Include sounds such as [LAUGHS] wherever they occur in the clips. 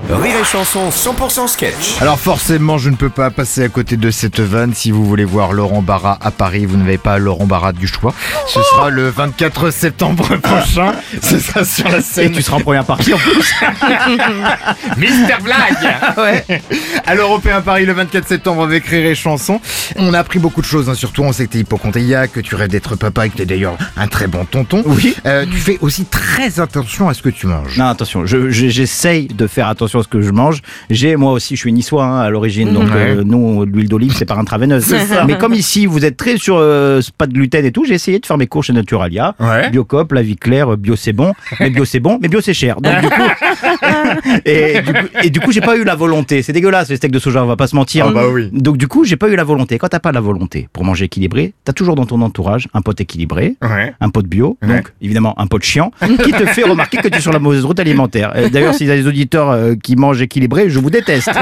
Rire et Chanson 100% sketch. Alors forcément, je ne peux pas passer à côté de cette vanne. Si vous voulez voir Laurent Barra à Paris, vous n'avez pas Laurent Barra du choix. Ce sera le 24 septembre [LAUGHS] prochain. Ce sera sur la Et scène. tu seras en première partie en plus. [LAUGHS] Mister [LAUGHS] Blague ouais. À l'Européen Paris le 24 septembre avec Rire et Chanson. On a appris beaucoup de choses, hein. surtout on sait que t'es hypochondriaque, que tu rêves d'être papa et que t'es d'ailleurs un très bon tonton. Oui. Euh, tu fais aussi très attention à ce que tu manges. Non, attention, je- je- j'essaye de faire attention à ce que je mange. J'ai, moi aussi, je suis niçois hein, à l'origine, donc euh, nous, l'huile d'olive, c'est par intraveineuse. Mais comme ici, vous êtes très sur euh, pas de gluten et tout, j'ai essayé de faire mes cours chez Naturalia. Ouais. Biocop, la vie claire, bio c'est bon, mais bio c'est bon, mais bio c'est cher. Donc du coup, [LAUGHS] et du coup, et du coup, j'ai pas eu la volonté. C'est dégueulasse les steaks de soja, on va pas se mentir. Ah bah oui. Donc du coup, j'ai pas eu la volonté. Quand t'as pas la volonté pour manger équilibré, t'as toujours dans ton entourage un pote équilibré, Ouais. un pote bio, Ouais. donc évidemment un pote chiant, qui te fait remarquer que tu es sur la mauvaise route alimentaire. D'ailleurs, s'il y a des auditeurs euh, qui mangent équilibré, je vous déteste. [LAUGHS]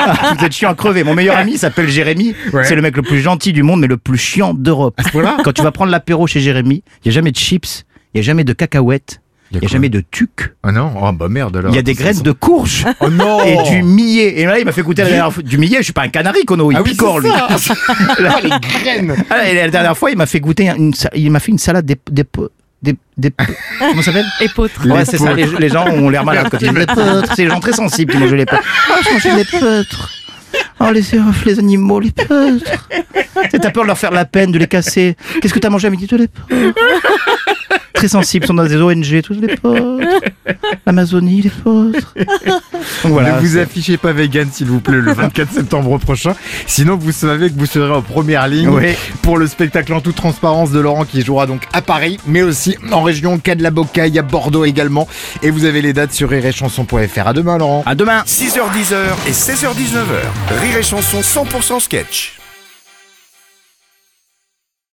Ah, vous êtes chiant à crever. Mon meilleur ami s'appelle Jérémy. Ouais. C'est le mec le plus gentil du monde, mais le plus chiant d'Europe. point-là Quand tu vas prendre l'apéro chez Jérémy, il y a jamais de chips, il y a jamais de cacahuètes, il y a jamais de tuc. Ah non Oh bah merde alors. Il y a des graines de courge. Oh non Et du millet. Et là, il m'a fait goûter la dernière fois. Du millet, je suis pas un canari, Kono. Il Ah oui, picore, lui. ça. [LAUGHS] Ah, les graines Ah, et la dernière fois, il m'a fait goûter une, il m'a fait une salade des, des, des, des- [LAUGHS] comment ça s'appelle? Épeautre. Ouais, c'est ça. Les, les gens ont l'air malades quand ils disent les peutres. C'est les gens très sensibles qui mangent les peutres. Oh, je mangeais les peutres. Oh, les, les animaux, les peutres. Tu sais, T'as peur de leur faire la peine, de les casser. Qu'est-ce que t'as mangé à midi Tous les peutres? Très sensibles, sont dans des ONG, tous les peutres. L'Amazonie, les peutres. Donc voilà. ne vous affichez pas vegan s'il vous plaît le 24 septembre prochain. Sinon vous savez que vous serez en première ligne Oui. Pour le spectacle en toute transparence de Laurent qui jouera donc à Paris, mais aussi en région Cas-de-la-Bocaille, à Bordeaux également. Et vous avez les dates sur rirechanson.fr. À demain Laurent. À demain. 6h10 et 16h19h. Rire et Chanson 100% sketch.